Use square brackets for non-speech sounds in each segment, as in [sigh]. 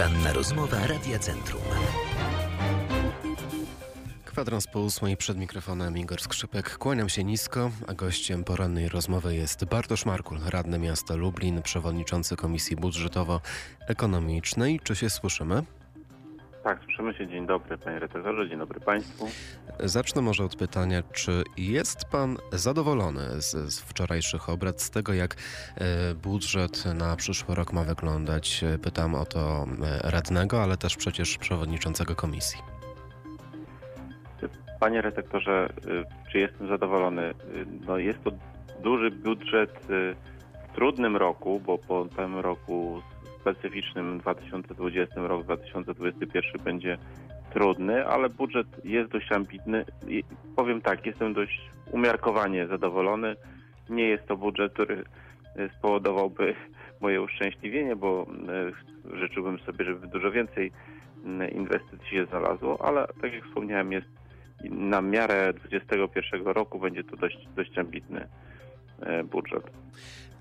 Poranna rozmowa Radia Centrum. Kwadrans po ósmej przed mikrofonem Igor Skrzypek. Kłaniam się nisko, a gościem porannej rozmowy jest Bartosz Markul, radny miasta Lublin, przewodniczący Komisji Budżetowo-Ekonomicznej. Czy się słyszymy? Tak, słyszymy się. Dzień dobry panie redaktorze, dzień dobry państwu. Zacznę może od pytania, czy jest pan zadowolony z, z wczorajszych obrad, z tego jak e, budżet na przyszły rok ma wyglądać? E, Pytam o to e, radnego, ale też przecież przewodniczącego komisji. Panie redaktorze, czy jestem zadowolony? No jest to duży budżet w trudnym roku, bo po tym roku specyficznym 2020 rok 2021 będzie trudny, ale budżet jest dość ambitny. I powiem tak, jestem dość umiarkowanie zadowolony. Nie jest to budżet, który y, spowodowałby [laughs] moje uszczęśliwienie, bo y, życzyłbym sobie, żeby dużo więcej y, inwestycji się znalazło, ale tak jak wspomniałem, jest na miarę 2021 roku będzie to dość, dość ambitny budżet.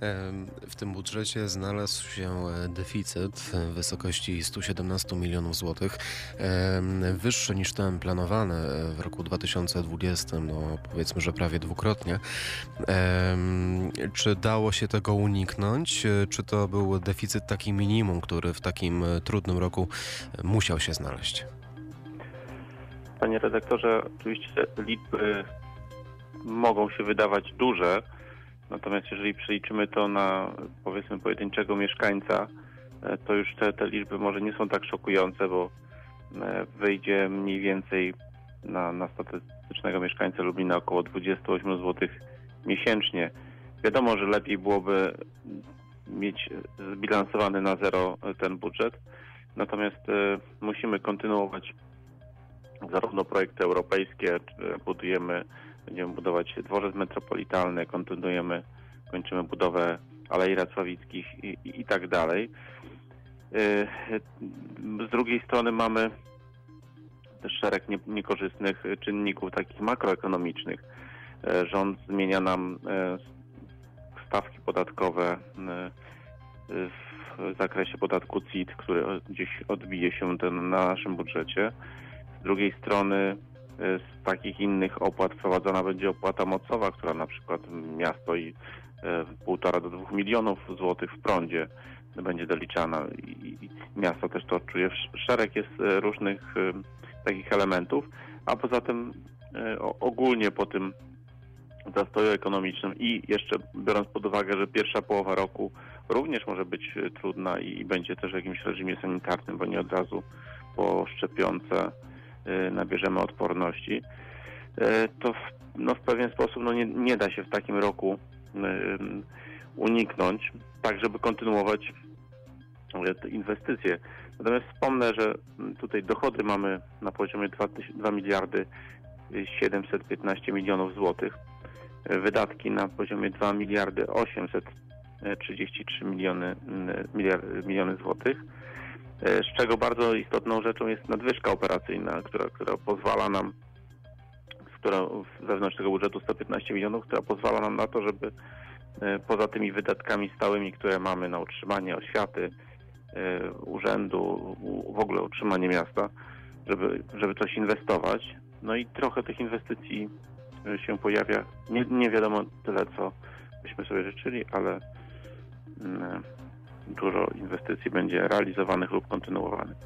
Em, W tym budżecie znalazł się e, deficyt w wysokości 117 milionów złotych, wyższy niż ten planowany e, w roku 2020, no powiedzmy, że prawie dwukrotnie. Czy dało się tego uniknąć? E, Czy to był deficyt taki minimum, który w takim e, trudnym roku e, musiał się znaleźć? Panie redaktorze, oczywiście liczby mogą się wydawać duże, natomiast jeżeli przeliczymy to na powiedzmy pojedynczego mieszkańca, e, to już te, te liczby może nie są tak szokujące, bo e, wyjdzie mniej więcej na, na statystycznego mieszkańca Lublina około 28 zł miesięcznie. Wiadomo, że lepiej byłoby mieć zbilansowany na zero ten budżet, natomiast e, musimy kontynuować zarówno projekty europejskie, budujemy, będziemy budować dworzec metropolitalny, kontynuujemy, kończymy budowę Alei Racławickich i, i, i tak dalej. E, Z drugiej strony mamy też szereg nie, niekorzystnych czynników takich makroekonomicznych. E, Rząd zmienia nam e, stawki podatkowe w zakresie podatku CIT, który gdzieś odbije się ten na naszym budżecie. Z drugiej strony z takich innych opłat wprowadzona będzie opłata mocowa, która na przykład miasto i e, półtora do dwóch milionów złotych w prądzie będzie doliczana i, miasto też to odczuje. Sz- Szereg jest e, różnych takich elementów, a poza tym ogólnie po tym zastoju ekonomicznym i jeszcze biorąc pod uwagę, że pierwsza połowa roku również może być trudna i, będzie też w jakimś reżimie sanitarnym, bo nie od razu po szczepionce nabierzemy odporności, e, to w, no w pewien sposób no nie, nie da się w takim roku em, uniknąć, tak żeby kontynuować inwestycje. Natomiast wspomnę, że m, tutaj dochody mamy na poziomie 2, 2 miliardy y, 715 milionów złotych, wydatki na poziomie 2 miliardy 833 miliony, mm, miliony złotych, z czego bardzo istotną rzeczą jest nadwyżka operacyjna, która, która pozwala nam która wewnątrz tego budżetu 115 milionów, która pozwala nam na to, żeby e, poza tymi wydatkami stałymi, które mamy na utrzymanie oświaty, e, urzędu, w ogóle utrzymanie miasta, żeby, żeby coś inwestować. No i trochę tych inwestycji e, się pojawia. Nie, nie wiadomo tyle, co byśmy sobie życzyli, ale mm, dużo inwestycji będzie realizowanych lub kontynuowanych.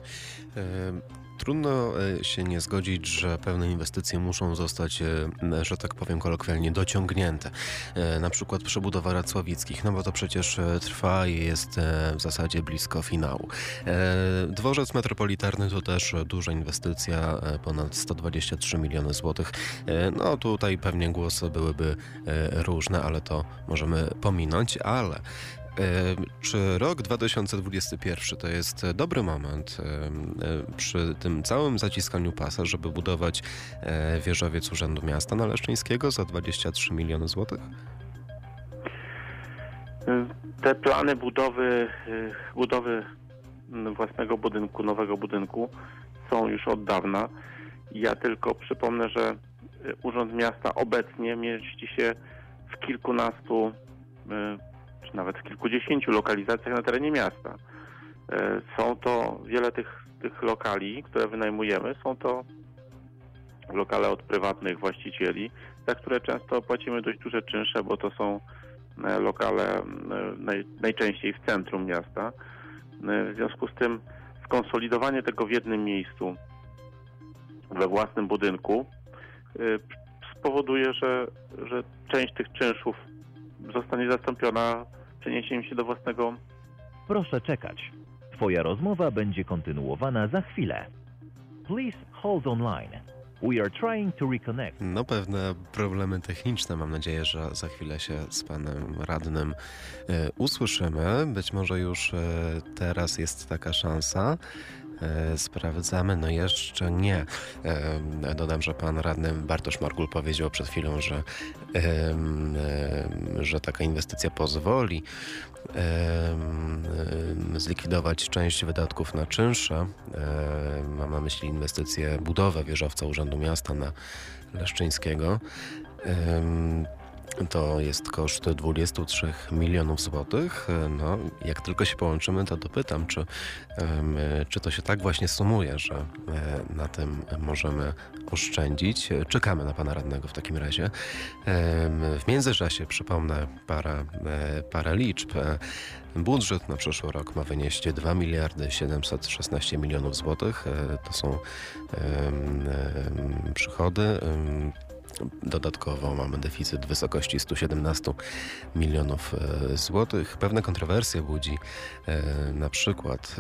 E, Trudno e, się nie zgodzić, że pewne inwestycje muszą zostać, e, że tak powiem kolokwialnie, dociągnięte. Na przykład przebudowa Racławickich, no bo to przecież trwa i jest w zasadzie blisko finału. Dworzec metropolitarny to też duża inwestycja, ponad 123 miliony złotych. No tutaj pewnie głosy byłyby różne, ale to możemy pominąć, ale Czy rok 2021 to jest e, dobry moment e, przy tym całym zaciskaniu pasa, żeby budować e, wieżowiec Urzędu Miasta Naleszczyńskiego za 23 miliony złotych? Te plany budowy, budowy własnego budynku, nowego budynku są już od dawna. Ja tylko przypomnę, że Urząd Miasta obecnie mieści się w kilkunastu, czy nawet w kilkudziesięciu lokalizacjach na terenie miasta. E, Są to wiele tych, tych lokali, które wynajmujemy, są to lokale od prywatnych właścicieli, za które często płacimy dość duże czynsze, bo to są e, lokale naj, najczęściej w centrum miasta. E, W związku z tym skonsolidowanie tego w jednym miejscu, we własnym budynku, spowoduje, że, że część tych czynszów zostanie zastąpiona przeniesieniem się do własnego Proszę czekać. Twoja rozmowa będzie kontynuowana za chwilę. Please hold online. We are trying to reconnect. No pewne problemy techniczne. Mam nadzieję, że za chwilę się z panem radnym e, usłyszymy. Być może już e, teraz jest taka szansa. E, Sprawdzamy, no jeszcze nie. E, Dodam, że pan radny Bartosz Margul powiedział przed chwilą, że, że taka inwestycja pozwoli zlikwidować część wydatków na czynsze. Em, Mam na myśli inwestycję, budowę wieżowca Urzędu Miasta na Leszczyńskiego. To jest koszt 23 milionów złotych. No, jak tylko się połączymy, to dopytam, czy, czy to się tak właśnie sumuje, że e, na tym możemy oszczędzić. Czekamy na pana radnego w takim razie. W międzyczasie przypomnę parę, e, parę liczb. Budżet na przyszły rok ma wynieść 2 miliardy 716 milionów złotych. E, To są przychody. Dodatkowo mamy deficyt w wysokości 117 milionów e, złotych. Pewne kontrowersje budzi e, na przykład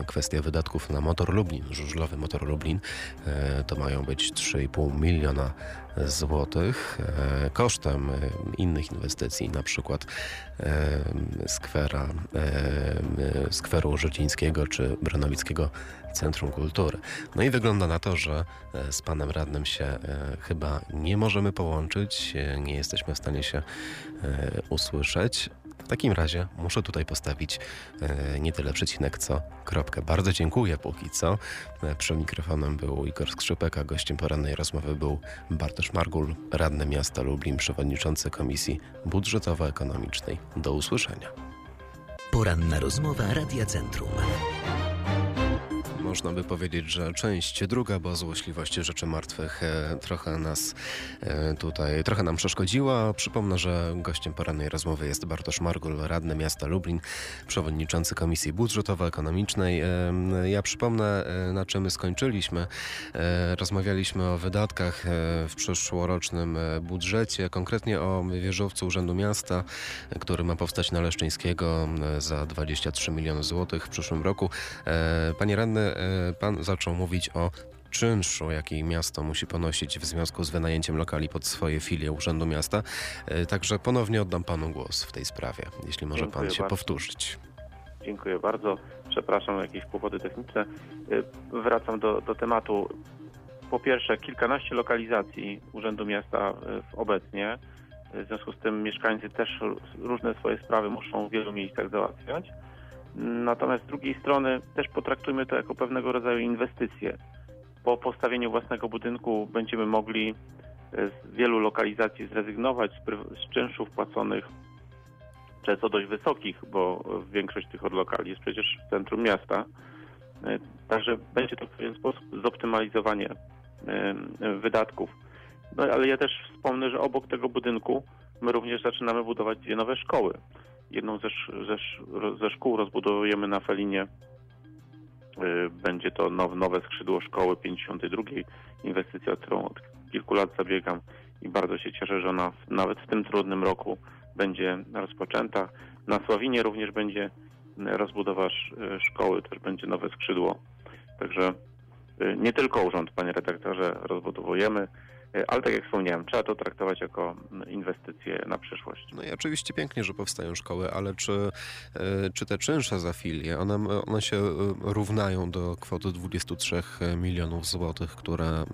e, kwestia wydatków na motor Lublin, żużlowy motor Lublin. To mają być 3,5 miliona złotych kosztem innych inwestycji, na przykład skwera, skweru Życińskiego czy Bronowickiego Centrum Kultury. No i wygląda na to, że z panem radnym się chyba nie możemy połączyć, e, nie jesteśmy w stanie się e, usłyszeć. W takim razie muszę tutaj postawić e, nie tyle przecinek, co kropkę. Bardzo dziękuję póki co. Przy mikrofonem był Igor Skrzypek, a gościem porannej rozmowy był Bartosz Margul, radny miasta Lublin, przewodniczący Komisji Budżetowo-Ekonomicznej. Do usłyszenia. Poranna rozmowa Radia Centrum. Można by powiedzieć, że część druga, bo złośliwość rzeczy martwych e, trochę nas e, tutaj, trochę nam przeszkodziła. Przypomnę, że gościem porannej rozmowy jest Bartosz Margul, radny miasta Lublin, przewodniczący Komisji Budżetowo-Ekonomicznej. E, Ja przypomnę, na czym skończyliśmy. E, Rozmawialiśmy o wydatkach w przyszłorocznym budżecie, konkretnie o wieżowcu Urzędu Miasta, który ma powstać na Leszczyńskiego za 23 miliony złotych w przyszłym roku. Panie radny, e, pan zaczął mówić o czynszu, jaki miasto musi ponosić w związku z wynajęciem lokali pod swoje filie Urzędu Miasta. E, Także ponownie oddam panu głos w tej sprawie, jeśli może pan Dziękuję się bardzo. powtórzyć. Dziękuję bardzo. Przepraszam, jakieś kłopoty techniczne. Y, Wracam do, do tematu. Po pierwsze, kilkanaście lokalizacji Urzędu Miasta obecnie. W związku z tym mieszkańcy też różne swoje sprawy muszą w wielu miejscach załatwiać. Natomiast z drugiej strony też potraktujmy to jako pewnego rodzaju inwestycje. Po postawieniu własnego budynku będziemy mogli y, z wielu lokalizacji zrezygnować z, czynszów płaconych często dość wysokich, bo większość tych lokali jest przecież w centrum miasta. E, Także będzie to w pewien sposób zoptymalizowanie e, wydatków. No ale ja też wspomnę, że obok tego budynku my również zaczynamy budować dwie nowe szkoły. Jedną ze, ze, ze szkół rozbudowujemy na Felinie. E, Będzie to now, nowe skrzydło szkoły 52. Inwestycja, którą od kilku lat zabiegam i bardzo się cieszę, że ona nawet w tym trudnym roku będzie rozpoczęta. Na Sławinie również będzie rozbudowa sz- szkoły, też będzie nowe skrzydło. Także y, nie tylko urząd, panie redaktorze, rozbudowujemy, y, ale tak jak wspomniałem, trzeba to traktować jako mm, inwestycje na przyszłość. No i oczywiście pięknie, że powstają szkoły, ale czy, e, czy te czynsze za filię, one, one się e, równają do kwoty 23 milionów złotych, które e,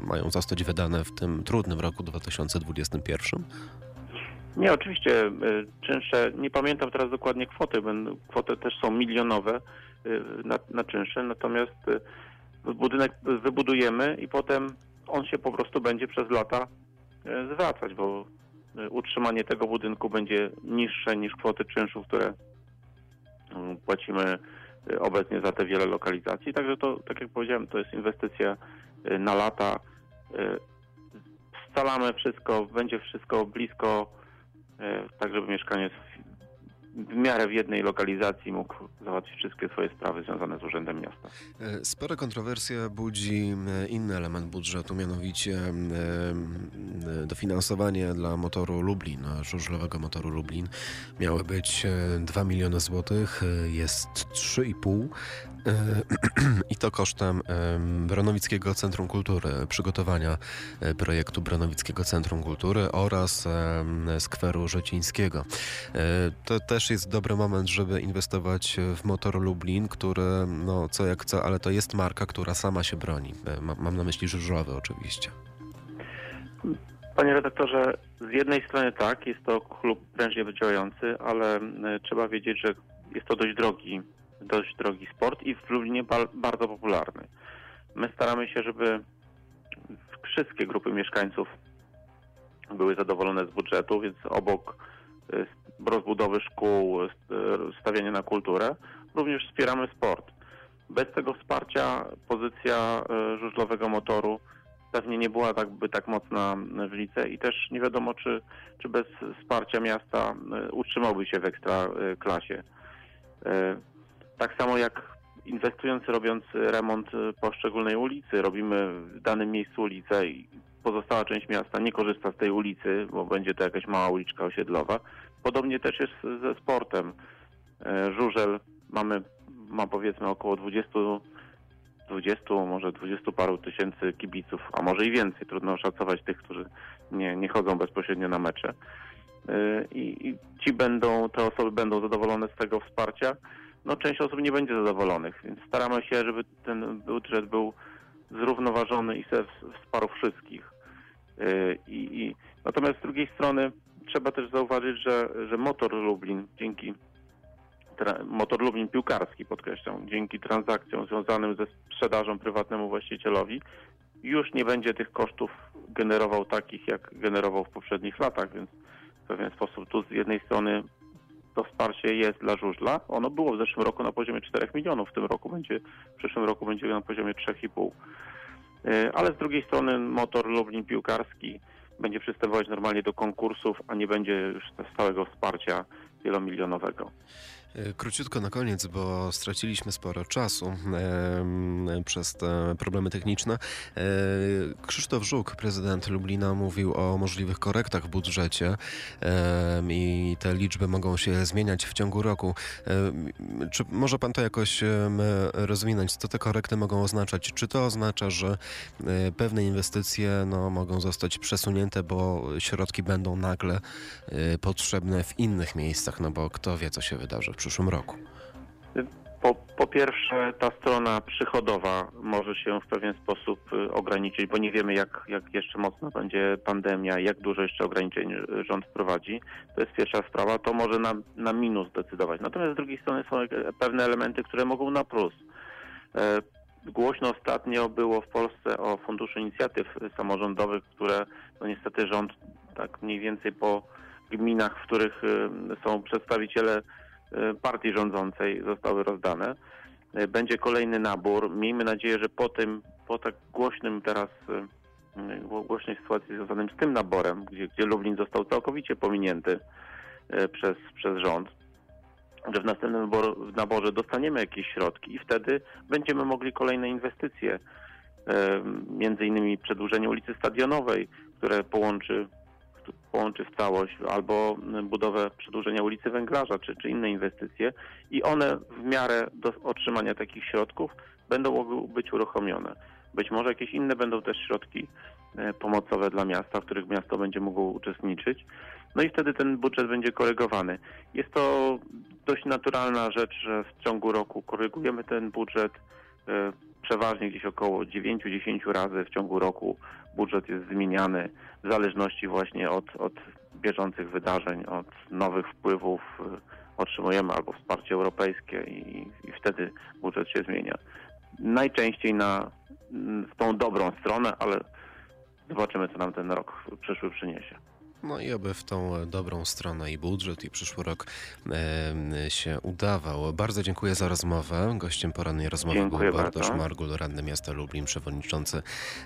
mają zostać wydane w tym trudnym roku 2021? Nie, oczywiście czynsze, nie pamiętam teraz dokładnie kwoty, będą- kwoty też są milionowe na, na czynsze, natomiast budynek wybudujemy i potem on się po prostu będzie przez lata y, zwracać, bo y, utrzymanie tego budynku będzie niższe niż kwoty czynszów, które y, płacimy y, obecnie za te wiele lokalizacji. Także to, tak jak powiedziałem, to jest inwestycja na lata. Scalamy wszystko, będzie wszystko blisko, tak żeby mieszkaniec w, miarę w jednej lokalizacji mógł załatwić wszystkie swoje sprawy związane z Urzędem Miasta. E, Spore kontrowersje budzi e, inny element budżetu, mianowicie e, dofinansowanie dla motoru Lublin, żużlowego motoru Lublin. Miały być e, 2 miliony złotych, jest 3,5 e, [clears throat] i to kosztem e, Bronowickiego Centrum Kultury, przygotowania e, projektu Bronowickiego Centrum Kultury oraz e, skweru Rzecińskiego. E, To też jest dobry moment, żeby inwestować w motor Lublin, który, no co jak co, ale to jest marka, która sama się broni. E, ma- Mam na myśli żużlowy oczywiście. Panie redaktorze, z jednej strony tak, jest to klub prężnie działający, ale e, trzeba wiedzieć, że jest to dość drogi, dość drogi sport i w Lublinie ba- bardzo popularny. My staramy się, żeby wszystkie grupy mieszkańców były zadowolone z budżetu, więc obok e, rozbudowy szkół, e, stawiania na kulturę, również wspieramy sport. Bez tego wsparcia pozycja e, żużlowego motoru pewnie nie była tak, by tak mocna w lice i też nie wiadomo, czy, czy bez wsparcia miasta utrzymałby się w ekstra e, klasie. E, Tak samo jak inwestując, robiąc remont e, poszczególnej ulicy, robimy w danym miejscu ulicę i pozostała część miasta nie korzysta z tej ulicy, bo będzie to jakaś mała uliczka osiedlowa. Podobnie też jest ze sportem. E, Żużel mamy, ma powiedzmy około 20 20, może 20 paru tysięcy kibiców, a może i więcej. Trudno oszacować tych, którzy nie, nie chodzą bezpośrednio na mecze. Yy, I, I ci będą, te osoby będą zadowolone z tego wsparcia. No część osób nie będzie zadowolonych, więc staramy się, żeby ten budżet był zrównoważony i se wsparł wszystkich. Yy, I, i, natomiast z drugiej strony trzeba też zauważyć, że, że motor Lublin dzięki motor Lublin piłkarski, podkreślam, dzięki transakcjom związanym ze sprzedażą prywatnemu właścicielowi, już nie będzie tych kosztów generował takich, jak generował w poprzednich latach, więc w pewien sposób tu z jednej strony to wsparcie jest dla żużla. Ono było w zeszłym roku na poziomie 4 milionów, w tym roku będzie, w przyszłym roku będzie na poziomie 3,5. Yy, Ale z drugiej strony motor Lublin piłkarski będzie przystępować normalnie do konkursów, a nie będzie już stałego wsparcia wielomilionowego. E, Króciutko na koniec, bo straciliśmy sporo czasu em, przez te problemy techniczne. E, Krzysztof Żuk, prezydent Lublina, mówił o możliwych korektach w budżecie em, i te liczby mogą się zmieniać w ciągu roku. Czy może pan to jakoś rozwinąć? Co te korekty mogą oznaczać? Czy to oznacza, że e, pewne inwestycje no, mogą zostać przesunięte, bo środki będą nagle e, potrzebne w innych miejscach? No bo kto wie, co się wydarzy przyszłym roku. Po, po pierwsze, ta strona przychodowa może się w pewien sposób y, ograniczyć, bo nie wiemy, jak, jak jeszcze mocno będzie pandemia, jak dużo jeszcze ograniczeń rząd wprowadzi. To jest pierwsza sprawa, to może na, na minus decydować. Natomiast z drugiej strony są pewne elementy, które mogą na plus. E, Głośno ostatnio było w Polsce o Funduszu Inicjatyw Samorządowych, które no niestety rząd tak mniej więcej po gminach, w których y, są przedstawiciele partii rządzącej zostały rozdane. Y, Będzie kolejny nabór. Miejmy nadzieję, że po tym, po tak głośnym teraz, y, głośnej sytuacji związanym z tym naborem, gdzie, gdzie Lublin został całkowicie pominięty przez, przez rząd, że w następnym nabor, w naborze dostaniemy jakieś środki i wtedy będziemy mogli kolejne inwestycje, e, między innymi przedłużenie ulicy Stadionowej, które połączy, połączy w całość, albo budowę przedłużenia ulicy Węglarza, czy, czy inne inwestycje i one w miarę do otrzymania takich środków będą mogły być uruchomione. Być może jakieś inne będą też środki e, pomocowe dla miasta, w których miasto będzie mogło uczestniczyć. No i wtedy ten budżet będzie korygowany. Jest to dość naturalna rzecz, że w ciągu roku korygujemy ten budżet. e, Przeważnie gdzieś około 9-10 razy w ciągu roku budżet jest zmieniany w zależności właśnie od, od bieżących wydarzeń, od nowych wpływów. e, Otrzymujemy albo wsparcie europejskie i, i wtedy budżet się zmienia. Najczęściej na, w tą dobrą stronę, ale zobaczymy, co nam ten rok przyszły przyniesie. No i aby w tą dobrą stronę i budżet, i przyszły rok e, się udawał. Bardzo dziękuję za rozmowę. Gościem porannej rozmowy Dziękuję był Bartosz bardzo. Margul, radny miasta Lublin, przewodniczący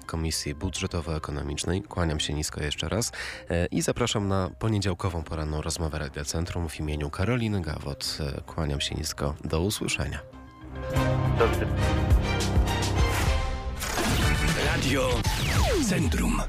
Komisji Budżetowo-Ekonomicznej. Kłaniam się nisko jeszcze raz e, i zapraszam na poniedziałkową poranną rozmowę Radia Centrum w imieniu Karoliny Gawot. E, Kłaniam się nisko. Do usłyszenia. Do widzenia. Radio Centrum.